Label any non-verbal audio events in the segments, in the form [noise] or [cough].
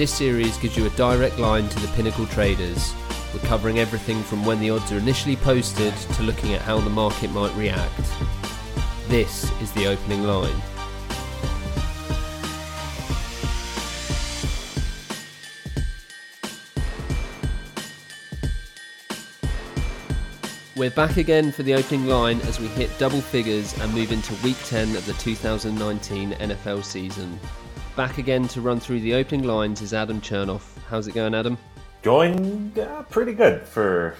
This series gives you a direct line to the pinnacle traders. We're covering everything from when the odds are initially posted to looking at how the market might react. This is the opening line. We're back again for the opening line as we hit double figures and move into week 10 of the 2019 NFL season. Back again to run through the opening lines is Adam Chernoff. How's it going, Adam? Going uh, pretty good for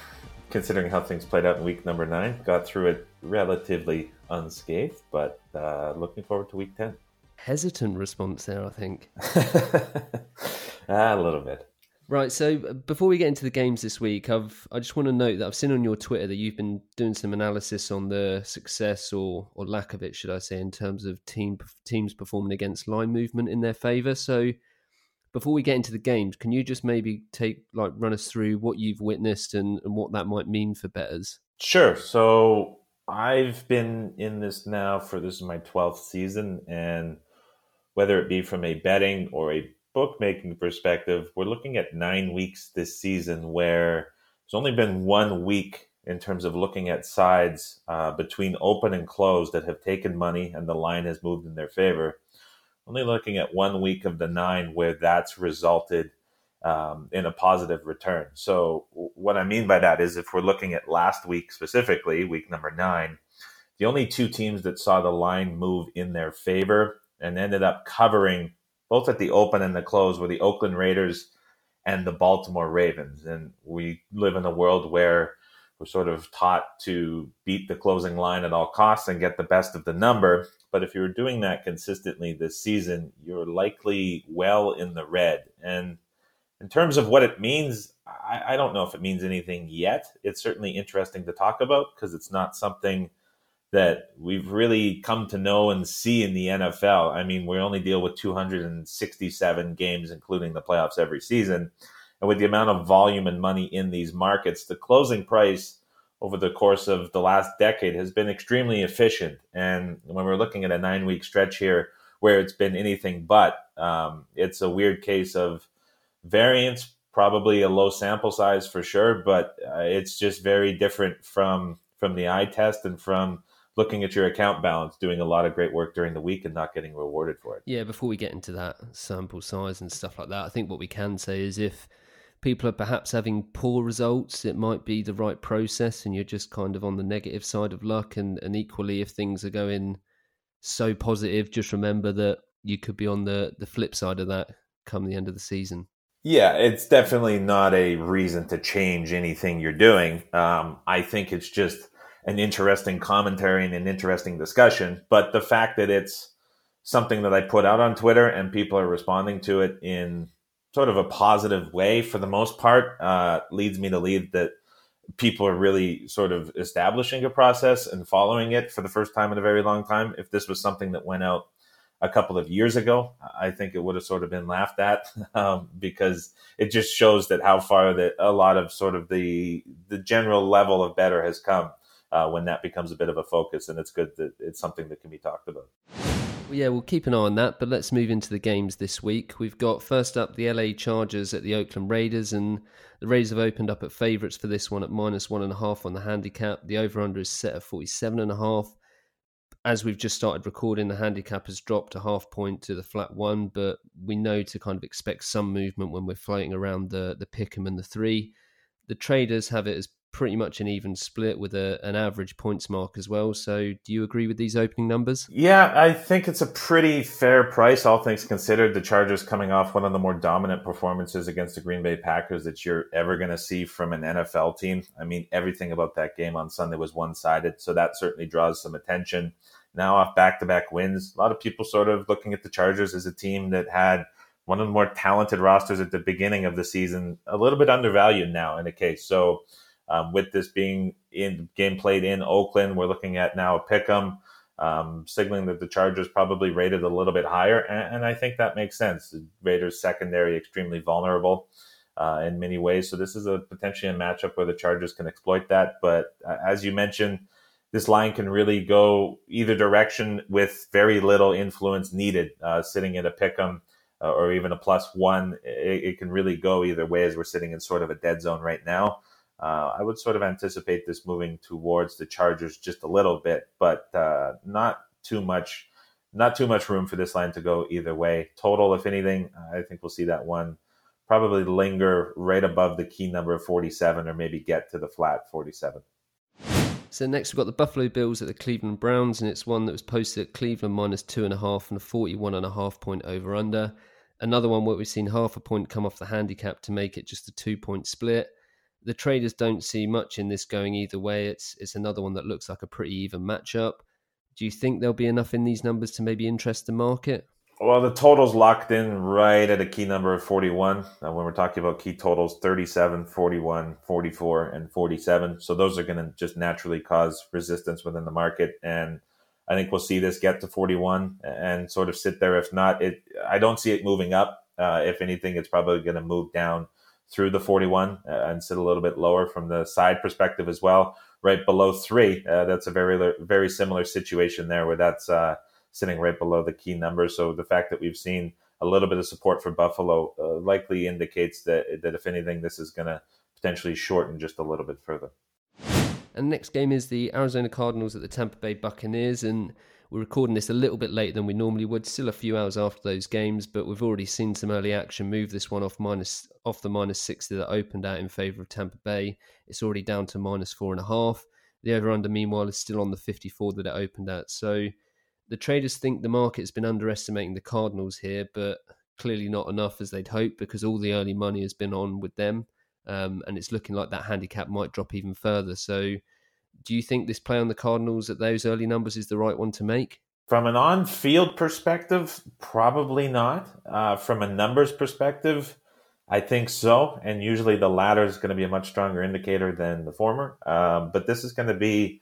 considering how things played out in week number nine. Got through it relatively unscathed, but uh, looking forward to week 10. Hesitant response there, I think. [laughs] a little bit. Right. So before we get into the games this week, I've I just want to note that I've seen on your Twitter that you've been doing some analysis on the success or or lack of it, should I say, in terms of team teams performing against line movement in their favour. So before we get into the games, can you just maybe take like run us through what you've witnessed and, and what that might mean for bettors? Sure. So I've been in this now for this is my twelfth season, and whether it be from a betting or a bookmaking perspective, we're looking at nine weeks this season where there's only been one week in terms of looking at sides uh, between open and close that have taken money and the line has moved in their favor. Only looking at one week of the nine where that's resulted um, in a positive return. So, what I mean by that is if we're looking at last week specifically, week number nine, the only two teams that saw the line move in their favor and ended up covering both at the open and the close, were the Oakland Raiders and the Baltimore Ravens. And we live in a world where we're sort of taught to beat the closing line at all costs and get the best of the number. But if you're doing that consistently this season, you're likely well in the red. And in terms of what it means, I, I don't know if it means anything yet. It's certainly interesting to talk about because it's not something that we've really come to know and see in the NFL. I mean, we only deal with 267 games, including the playoffs every season. And with the amount of volume and money in these markets, the closing price over the course of the last decade has been extremely efficient. And when we're looking at a nine week stretch here where it's been anything but, um, it's a weird case of variance, probably a low sample size for sure, but uh, it's just very different from from the eye test and from looking at your account balance, doing a lot of great work during the week and not getting rewarded for it. Yeah, before we get into that sample size and stuff like that, I think what we can say is if people are perhaps having poor results, it might be the right process and you're just kind of on the negative side of luck. And, and equally, if things are going so positive, just remember that you could be on the, the flip side of that come the end of the season. Yeah, it's definitely not a reason to change anything you're doing. Um, I think it's just an interesting commentary and an interesting discussion. But the fact that it's something that I put out on Twitter and people are responding to it in sort of a positive way for the most part uh, leads me to lead that people are really sort of establishing a process and following it for the first time in a very long time. If this was something that went out a couple of years ago, I think it would have sort of been laughed at [laughs] um, because it just shows that how far that a lot of sort of the the general level of better has come uh, when that becomes a bit of a focus. And it's good that it's something that can be talked about. Well, yeah, we'll keep an eye on that, but let's move into the games this week. We've got first up the LA Chargers at the Oakland Raiders, and the Raiders have opened up at favourites for this one at minus one and a half on the handicap. The over under is set at 47 and a half. As we've just started recording, the handicap has dropped a half point to the flat one, but we know to kind of expect some movement when we're floating around the the pick'em and the three. The traders have it as pretty much an even split with a, an average points mark as well. So, do you agree with these opening numbers? Yeah, I think it's a pretty fair price, all things considered. The Chargers coming off one of the more dominant performances against the Green Bay Packers that you're ever going to see from an NFL team. I mean, everything about that game on Sunday was one sided, so that certainly draws some attention. Now, off back to back wins, a lot of people sort of looking at the Chargers as a team that had one of the more talented rosters at the beginning of the season, a little bit undervalued now in a case. So, um, with this being in game played in Oakland, we're looking at now a pick'em, um, signaling that the Chargers probably rated a little bit higher, and, and I think that makes sense. The Raiders secondary extremely vulnerable uh, in many ways, so this is a potentially a matchup where the Chargers can exploit that. But uh, as you mentioned, this line can really go either direction with very little influence needed. Uh, sitting at a pick'em uh, or even a plus one. It, it, can really go either way as we're sitting in sort of a dead zone right now. Uh, I would sort of anticipate this moving towards the Chargers just a little bit, but uh, not too much. Not too much room for this line to go either way. Total, if anything, I think we'll see that one probably linger right above the key number of 47 or maybe get to the flat 47. So next we've got the Buffalo Bills at the Cleveland Browns, and it's one that was posted at Cleveland minus two and a half and a 41 and a half point over under. Another one where we've seen half a point come off the handicap to make it just a two point split. The traders don't see much in this going either way. It's it's another one that looks like a pretty even matchup. Do you think there'll be enough in these numbers to maybe interest the market? Well, the total's locked in right at a key number of 41. Uh, when we're talking about key totals, 37, 41, 44, and 47. So those are going to just naturally cause resistance within the market. And I think we'll see this get to 41 and sort of sit there. If not, it I don't see it moving up. Uh, if anything, it's probably going to move down through the 41 uh, and sit a little bit lower from the side perspective as well, right below three. Uh, that's a very, very similar situation there where that's uh, sitting right below the key number. So the fact that we've seen a little bit of support for Buffalo uh, likely indicates that that if anything, this is going to potentially shorten just a little bit further. And next game is the Arizona Cardinals at the Tampa Bay Buccaneers, and we're recording this a little bit later than we normally would. Still a few hours after those games, but we've already seen some early action move this one off minus off the minus sixty that opened out in favour of Tampa Bay. It's already down to minus four and a half. The over under meanwhile is still on the fifty four that it opened at. So the traders think the market's been underestimating the Cardinals here, but clearly not enough as they'd hoped because all the early money has been on with them. Um, and it's looking like that handicap might drop even further. So, do you think this play on the Cardinals at those early numbers is the right one to make? From an on field perspective, probably not. Uh, from a numbers perspective, I think so. And usually the latter is going to be a much stronger indicator than the former. Um, but this is going to be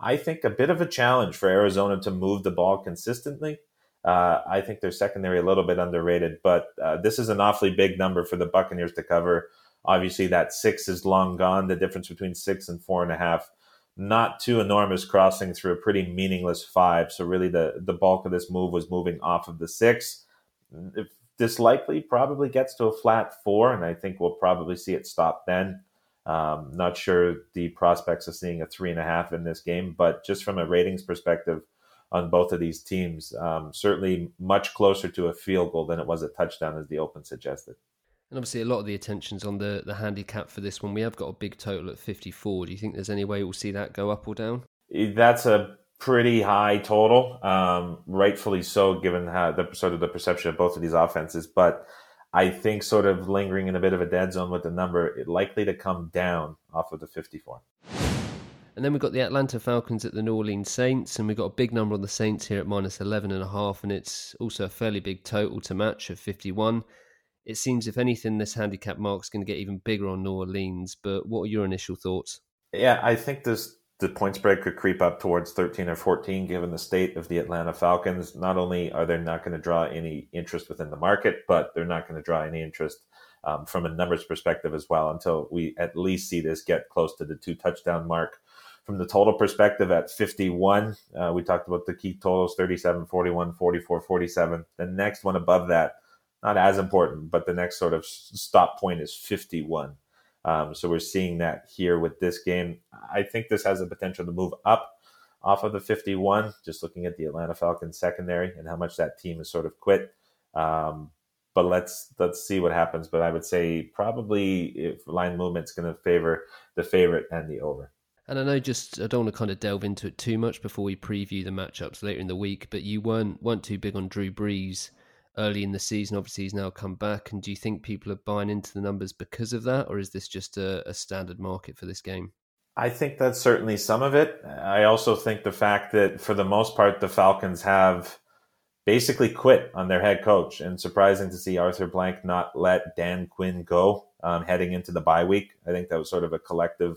I think, a bit of a challenge for Arizona to move the ball consistently. Uh, I think their secondary a little bit underrated, but uh, this is an awfully big number for the Buccaneers to cover. Obviously, that six is long gone. The difference between six and four and a half, not too enormous, crossing through a pretty meaningless five. So really, the the bulk of this move was moving off of the six. If this likely probably gets to a flat four, and I think we'll probably see it stop then. Um, not sure the prospects of seeing a three and a half in this game, but just from a ratings perspective on both of these teams, um, certainly much closer to a field goal than it was a touchdown, as the open suggested. And obviously, a lot of the attention's on the the handicap for this one. We have got a big total at 54. Do you think there's any way we'll see that go up or down? That's a pretty high total, um, rightfully so, given how the sort of the perception of both of these offenses. But I think sort of lingering in a bit of a dead zone with the number, it likely to come down off of the 54. And then we've got the Atlanta Falcons at the New Orleans Saints, and we've got a big number on the Saints here at minus 11 and a half, and it's also a fairly big total to match of 51. It seems, if anything, this handicap mark's going to get even bigger on New Orleans. But what are your initial thoughts? Yeah, I think this the point spread could creep up towards 13 or 14 given the state of the Atlanta Falcons. Not only are they not going to draw any interest within the market, but they're not going to draw any interest um, from a numbers perspective as well until we at least see this get close to the two touchdown mark. From the total perspective at 51, uh, we talked about the key totals 37, 41, 44, 47. The next one above that, not as important, but the next sort of stop point is 51. Um, so we're seeing that here with this game. I think this has the potential to move up off of the 51. Just looking at the Atlanta Falcons secondary and how much that team has sort of quit. Um, but let's let's see what happens. But I would say probably if line movement's going to favor the favorite and the over. And I know just I don't want to kind of delve into it too much before we preview the matchups later in the week, but you weren't weren't too big on Drew Brees early in the season. Obviously, he's now come back. And do you think people are buying into the numbers because of that, or is this just a, a standard market for this game? I think that's certainly some of it. I also think the fact that for the most part, the Falcons have basically quit on their head coach. And surprising to see Arthur Blank not let Dan Quinn go um, heading into the bye week. I think that was sort of a collective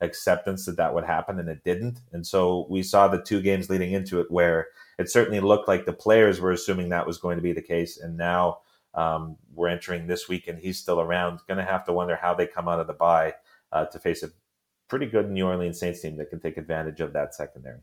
acceptance that that would happen, and it didn't. And so we saw the two games leading into it where it certainly looked like the players were assuming that was going to be the case. And now um, we're entering this week and he's still around. Going to have to wonder how they come out of the bye uh, to face a pretty good New Orleans Saints team that can take advantage of that secondary.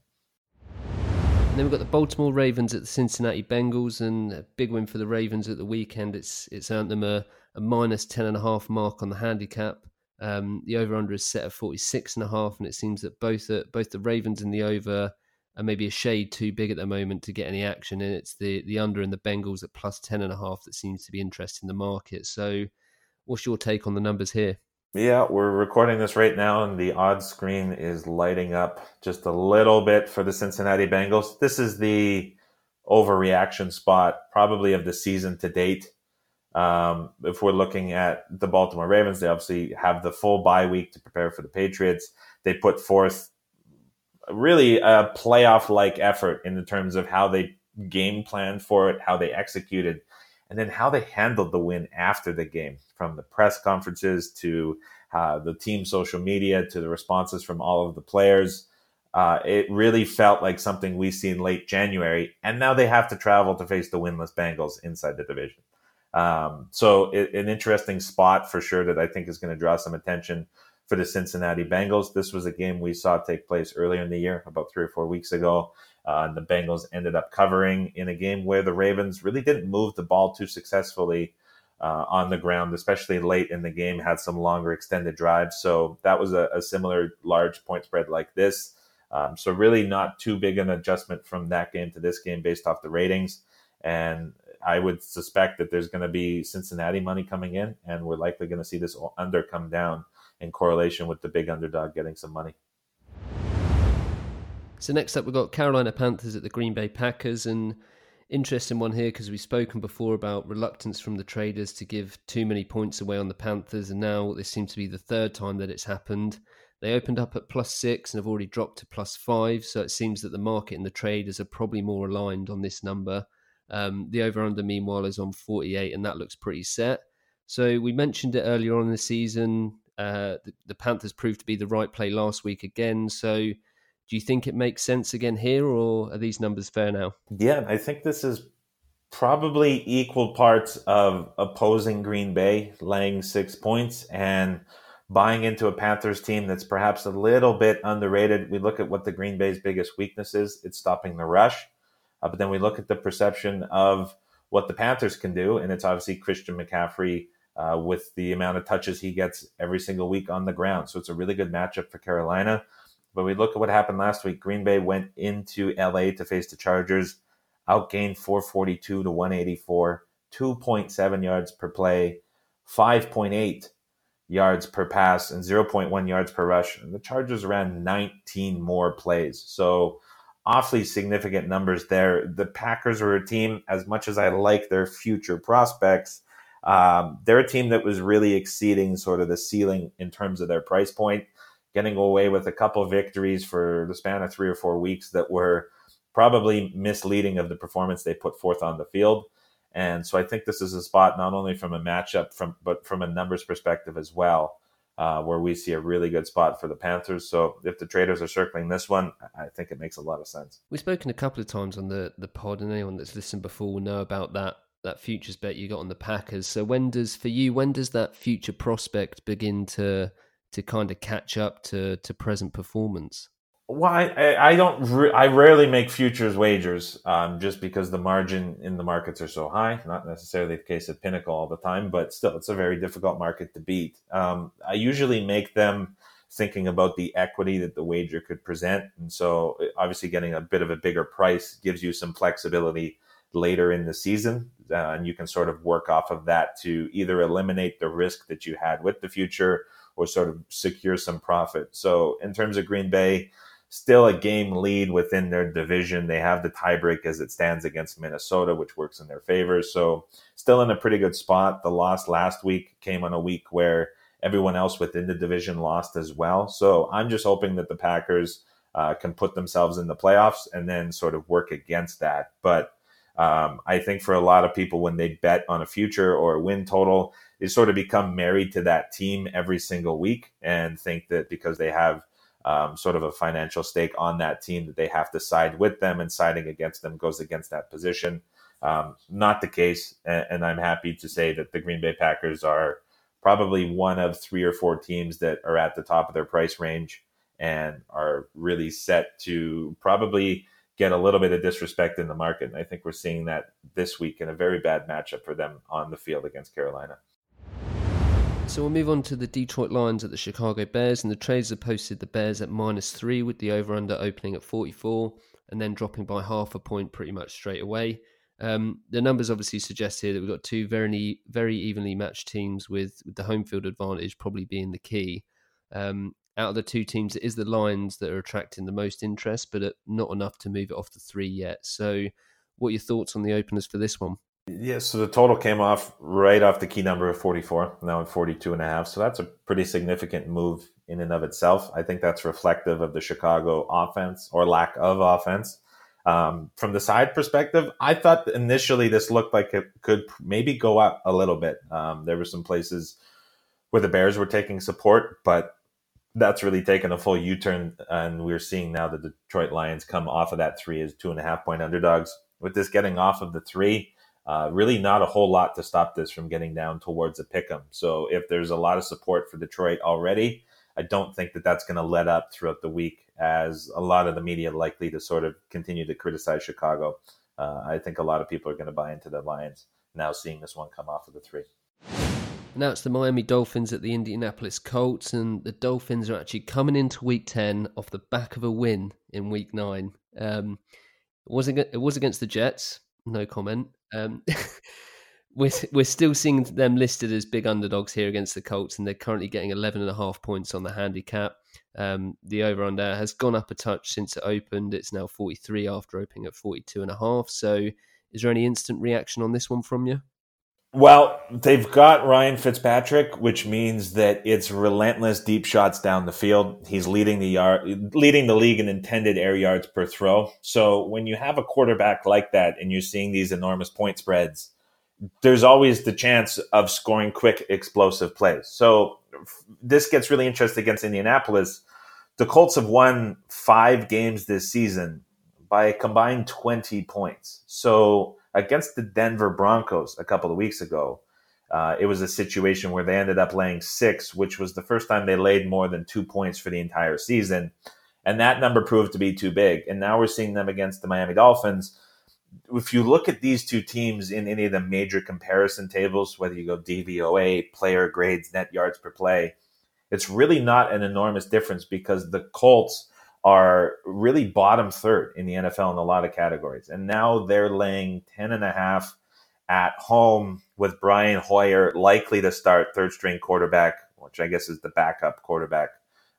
then we've got the Baltimore Ravens at the Cincinnati Bengals, and a big win for the Ravens at the weekend. It's it's earned them a, a minus ten and a half mark on the handicap. Um, the over under is set at forty six and a half, and it seems that both uh, both the Ravens and the over are maybe a shade too big at the moment to get any action. And it's the the under and the Bengals at plus ten and a half that seems to be interesting the market. So, what's your take on the numbers here? Yeah, we're recording this right now, and the odd screen is lighting up just a little bit for the Cincinnati Bengals. This is the overreaction spot, probably of the season to date. Um, if we're looking at the Baltimore Ravens, they obviously have the full bye week to prepare for the Patriots. They put forth really a playoff like effort in the terms of how they game planned for it, how they executed and then how they handled the win after the game, from the press conferences to uh, the team social media to the responses from all of the players. Uh, it really felt like something we see in late January, and now they have to travel to face the winless Bengals inside the division. Um, so, it, an interesting spot for sure that I think is going to draw some attention for the Cincinnati Bengals. This was a game we saw take place earlier in the year, about three or four weeks ago. Uh, the Bengals ended up covering in a game where the Ravens really didn't move the ball too successfully uh, on the ground, especially late in the game, had some longer extended drives. So that was a, a similar large point spread like this. Um, so really not too big an adjustment from that game to this game based off the ratings. And I would suspect that there's going to be Cincinnati money coming in, and we're likely going to see this under come down in correlation with the big underdog getting some money. So next up, we've got Carolina Panthers at the Green Bay Packers, and interesting one here because we've spoken before about reluctance from the traders to give too many points away on the Panthers, and now this seems to be the third time that it's happened. They opened up at plus six and have already dropped to plus five, so it seems that the market and the traders are probably more aligned on this number. Um, the over under, meanwhile, is on 48, and that looks pretty set. So we mentioned it earlier on in the season. Uh, the, the Panthers proved to be the right play last week again. So do you think it makes sense again here, or are these numbers fair now? Yeah, I think this is probably equal parts of opposing Green Bay, laying six points, and buying into a Panthers team that's perhaps a little bit underrated. We look at what the Green Bay's biggest weakness is it's stopping the rush. Uh, but then we look at the perception of what the Panthers can do, and it's obviously Christian McCaffrey uh, with the amount of touches he gets every single week on the ground. So it's a really good matchup for Carolina. But we look at what happened last week. Green Bay went into LA to face the Chargers, outgained 442 to 184, 2.7 yards per play, 5.8 yards per pass, and 0.1 yards per rush. And the Chargers ran 19 more plays. So awfully significant numbers there. The Packers are a team, as much as I like their future prospects, um, they're a team that was really exceeding sort of the ceiling in terms of their price point getting away with a couple victories for the span of three or four weeks that were probably misleading of the performance they put forth on the field. And so I think this is a spot not only from a matchup from but from a numbers perspective as well, uh, where we see a really good spot for the Panthers. So if the traders are circling this one, I think it makes a lot of sense. We've spoken a couple of times on the the pod, and anyone that's listened before will know about that that futures bet you got on the Packers. So when does for you when does that future prospect begin to to kind of catch up to to present performance? Well, I, I don't. I rarely make futures wagers, um, just because the margin in the markets are so high. Not necessarily the case at Pinnacle all the time, but still, it's a very difficult market to beat. Um, I usually make them thinking about the equity that the wager could present, and so obviously getting a bit of a bigger price gives you some flexibility later in the season, uh, and you can sort of work off of that to either eliminate the risk that you had with the future or sort of secure some profit. So in terms of Green Bay, still a game lead within their division. They have the tiebreak as it stands against Minnesota, which works in their favor. So still in a pretty good spot. The loss last week came on a week where everyone else within the division lost as well. So I'm just hoping that the Packers uh, can put themselves in the playoffs and then sort of work against that. But um, I think for a lot of people, when they bet on a future or a win total, they sort of become married to that team every single week and think that because they have um, sort of a financial stake on that team that they have to side with them and siding against them goes against that position. Um, not the case, and, and, I'm happy to say that the Green Bay Packers are probably one of three or four teams that are at the top of their price range and are really set to probably get a little bit of disrespect in the market. And I think we're seeing that this week in a very bad matchup for them on the field against Carolina. So we'll move on to the Detroit Lions at the Chicago Bears, and the traders have posted the Bears at minus three with the over under opening at 44 and then dropping by half a point pretty much straight away. Um, the numbers obviously suggest here that we've got two very very evenly matched teams with, with the home field advantage probably being the key. Um, out of the two teams, it is the Lions that are attracting the most interest, but not enough to move it off the three yet. So, what are your thoughts on the openers for this one? Yeah, so the total came off right off the key number of 44, now at 42 and a half. So that's a pretty significant move in and of itself. I think that's reflective of the Chicago offense or lack of offense. Um, from the side perspective, I thought initially this looked like it could maybe go up a little bit. Um, there were some places where the Bears were taking support, but that's really taken a full U turn. And we're seeing now the Detroit Lions come off of that three as two and a half point underdogs. With this getting off of the three, uh, really not a whole lot to stop this from getting down towards a pick 'em. So if there's a lot of support for Detroit already, I don't think that that's going to let up throughout the week as a lot of the media likely to sort of continue to criticize Chicago. Uh, I think a lot of people are going to buy into the Lions now seeing this one come off of the three. Now it's the Miami Dolphins at the Indianapolis Colts, and the Dolphins are actually coming into Week Ten off the back of a win in Week Nine. Um, it was it was against the Jets. No comment. Um, [laughs] we're we're still seeing them listed as big underdogs here against the Colts, and they're currently getting 11 and a half points on the handicap. Um, the over under has gone up a touch since it opened. It's now 43 after opening at 42 and a half. So, is there any instant reaction on this one from you? Well, they've got Ryan Fitzpatrick, which means that it's relentless deep shots down the field. He's leading the yard, leading the league in intended air yards per throw. So when you have a quarterback like that and you're seeing these enormous point spreads, there's always the chance of scoring quick, explosive plays. So this gets really interesting against Indianapolis. The Colts have won five games this season by a combined 20 points. So against the Denver Broncos a couple of weeks ago, uh, it was a situation where they ended up laying six, which was the first time they laid more than two points for the entire season. And that number proved to be too big. And now we're seeing them against the Miami Dolphins. If you look at these two teams in any of the major comparison tables, whether you go DVOA, player grades, net yards per play, it's really not an enormous difference because the Colts are really bottom third in the NFL in a lot of categories. And now they're laying 10 and a half at home with Brian Hoyer likely to start third string quarterback, which I guess is the backup quarterback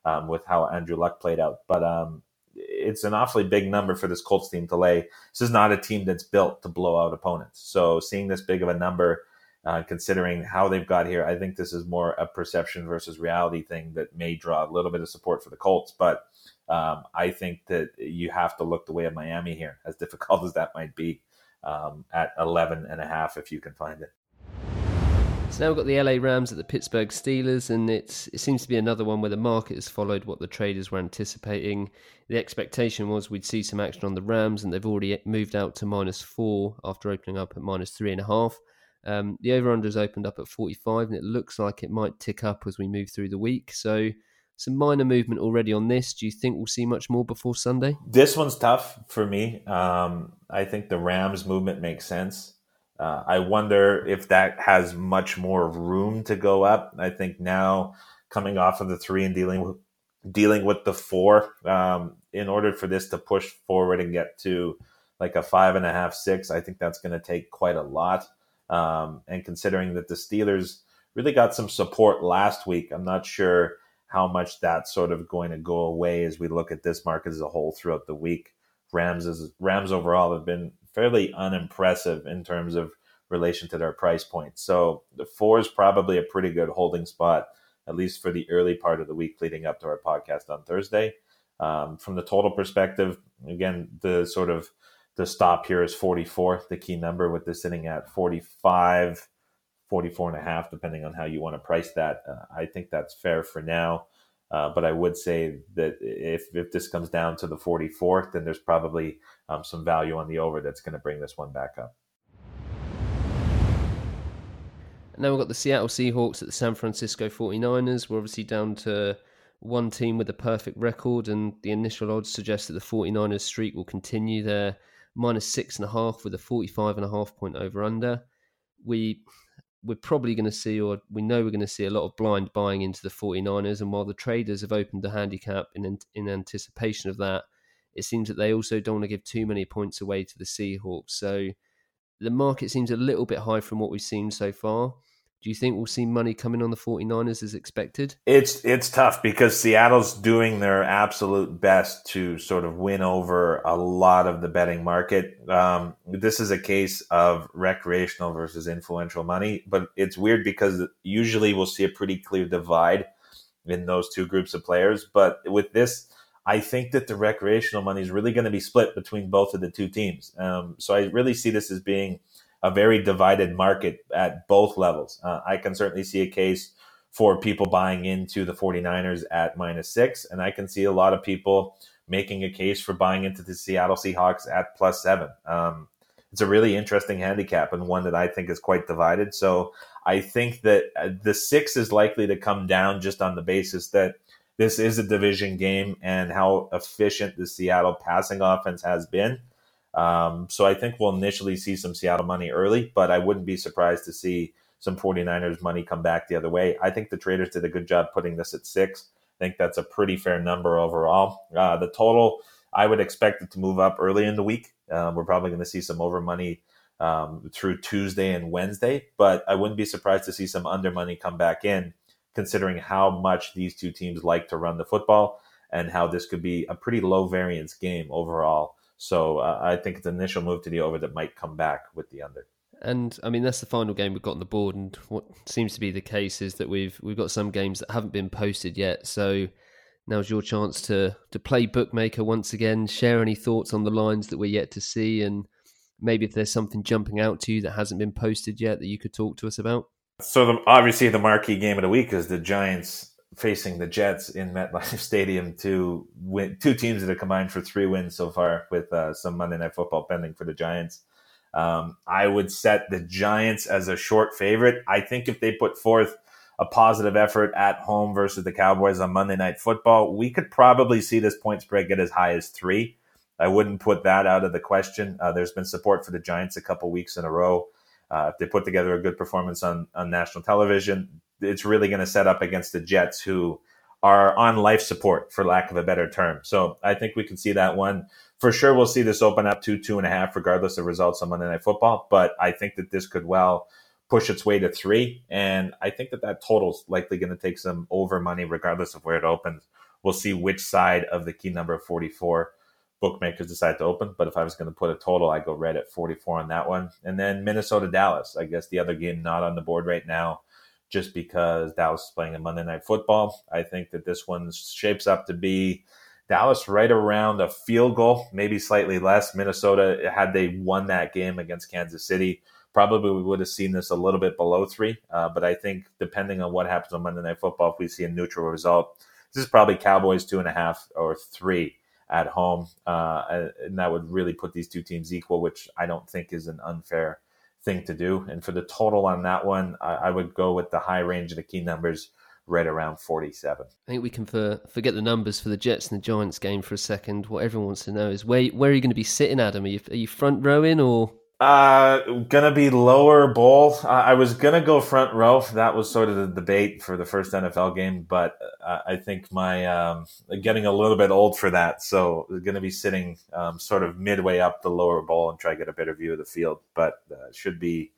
um, with how Andrew Luck played out. But um, it's an awfully big number for this Colts team to lay. This is not a team that's built to blow out opponents. So seeing this big of a number, uh, considering how they've got here, I think this is more a perception versus reality thing that may draw a little bit of support for the Colts. But um, I think that you have to look the way of Miami here, as difficult [laughs] as that might be, um, at 11 and a half if you can find it. So now we've got the LA Rams at the Pittsburgh Steelers, and it's it seems to be another one where the market has followed what the traders were anticipating. The expectation was we'd see some action on the Rams, and they've already moved out to minus four after opening up at minus three and a half. Um, the over under has opened up at 45, and it looks like it might tick up as we move through the week. So some minor movement already on this. Do you think we'll see much more before Sunday? This one's tough for me. Um, I think the Rams movement makes sense. Uh, I wonder if that has much more room to go up. I think now coming off of the three and dealing with dealing with the four, um, in order for this to push forward and get to like a five and a half, six, I think that's going to take quite a lot. Um, and considering that the Steelers really got some support last week, I'm not sure how much that's sort of going to go away as we look at this market as a whole throughout the week. Rams is, Rams overall have been fairly unimpressive in terms of relation to their price point. So the four is probably a pretty good holding spot, at least for the early part of the week leading up to our podcast on Thursday. Um, from the total perspective, again, the sort of the stop here is 44, the key number with this sitting at 45 44 and a half, depending on how you want to price that. Uh, I think that's fair for now. Uh, but I would say that if, if this comes down to the 44th, then there's probably um, some value on the over that's going to bring this one back up. now we've got the Seattle Seahawks at the San Francisco 49ers. We're obviously down to one team with a perfect record, and the initial odds suggest that the 49ers streak will continue. They're minus six and a half with a 45 and a half point over under. We we're probably going to see, or we know we're going to see a lot of blind buying into the 49ers. And while the traders have opened the handicap in, in anticipation of that, it seems that they also don't want to give too many points away to the Seahawks. So the market seems a little bit high from what we've seen so far. Do you think we'll see money coming on the 49ers as expected? It's it's tough because Seattle's doing their absolute best to sort of win over a lot of the betting market. Um, this is a case of recreational versus influential money, but it's weird because usually we'll see a pretty clear divide in those two groups of players. But with this, I think that the recreational money is really going to be split between both of the two teams. Um, so I really see this as being a very divided market at both levels. Uh, I can certainly see a case for people buying into the 49ers at minus six, and I can see a lot of people making a case for buying into the Seattle Seahawks at plus seven. Um, it's a really interesting handicap and one that I think is quite divided. So I think that uh, the six is likely to come down just on the basis that this is a division game and how efficient the Seattle passing offense has been. Um, so I think we'll initially see some Seattle money early, but I wouldn't be surprised to see some 49ers money come back the other way. I think the traders did a good job putting this at six. I think that's a pretty fair number overall. Uh, the total, I would expect it to move up early in the week. Um, we're probably going to see some over money um, through Tuesday and Wednesday, but I wouldn't be surprised to see some under money come back in, considering how much these two teams like to run the football and how this could be a pretty low variance game overall. So uh, I think it's an initial move to the over that might come back with the under. And I mean that's the final game we've got on the board, and what seems to be the case is that we've we've got some games that haven't been posted yet. So now's your chance to to play bookmaker once again. Share any thoughts on the lines that we're yet to see, and maybe if there's something jumping out to you that hasn't been posted yet that you could talk to us about. So the, obviously the marquee game of the week is the Giants facing the Jets in MetLife [laughs] Stadium. Two win, two teams that have combined for three wins so far, with uh, some Monday Night Football pending for the Giants. Um, I would set the Giants as a short favorite. I think if they put forth a positive effort at home versus the Cowboys on Monday Night Football, we could probably see this point spread get as high as three. I wouldn't put that out of the question. Uh, there's been support for the Giants a couple weeks in a row. Uh, if they put together a good performance on, on national television, it's really going to set up against the Jets, who are on life support, for lack of a better term. So I think we can see that one. For sure, we'll see this open up to two and a half, regardless of results on Monday Night Football. But I think that this could well push its way to three. And I think that that total's likely going to take some over money, regardless of where it opens. We'll see which side of the key number 44 bookmakers decide to open. But if I was going to put a total, I go red at 44 on that one. And then Minnesota Dallas, I guess the other game not on the board right now just because Dallas is playing a Monday Night Football. I think that this one shapes up to be Dallas right around a field goal, maybe slightly less. Minnesota, had they won that game against Kansas City, probably we would have seen this a little bit below three. Uh, but I think depending on what happens on Monday Night Football, if we see a neutral result, this is probably Cowboys two and a half or three at home. Uh, and that would really put these two teams equal, which I don't think is an unfair thing to do. And for the total on that one, I, I would go with the high range of the key numbers right around 47. I think we can for, forget the numbers for the Jets and the Giants game for a second. What everyone wants to know is where where are you going to be sitting, Adam? Are you, are you front rowing or uh, gonna be lower bowl. Uh, I was gonna go front row. That was sort of the debate for the first NFL game, but uh, I think my um, getting a little bit old for that. So gonna be sitting um, sort of midway up the lower bowl and try to get a better view of the field. But uh, should be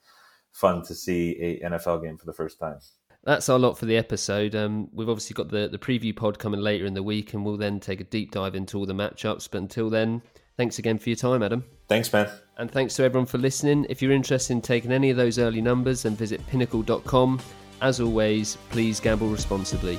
fun to see a NFL game for the first time. That's our lot for the episode. Um, we've obviously got the the preview pod coming later in the week, and we'll then take a deep dive into all the matchups. But until then, thanks again for your time, Adam. Thanks, man. And thanks to everyone for listening. If you're interested in taking any of those early numbers, then visit pinnacle.com. As always, please gamble responsibly.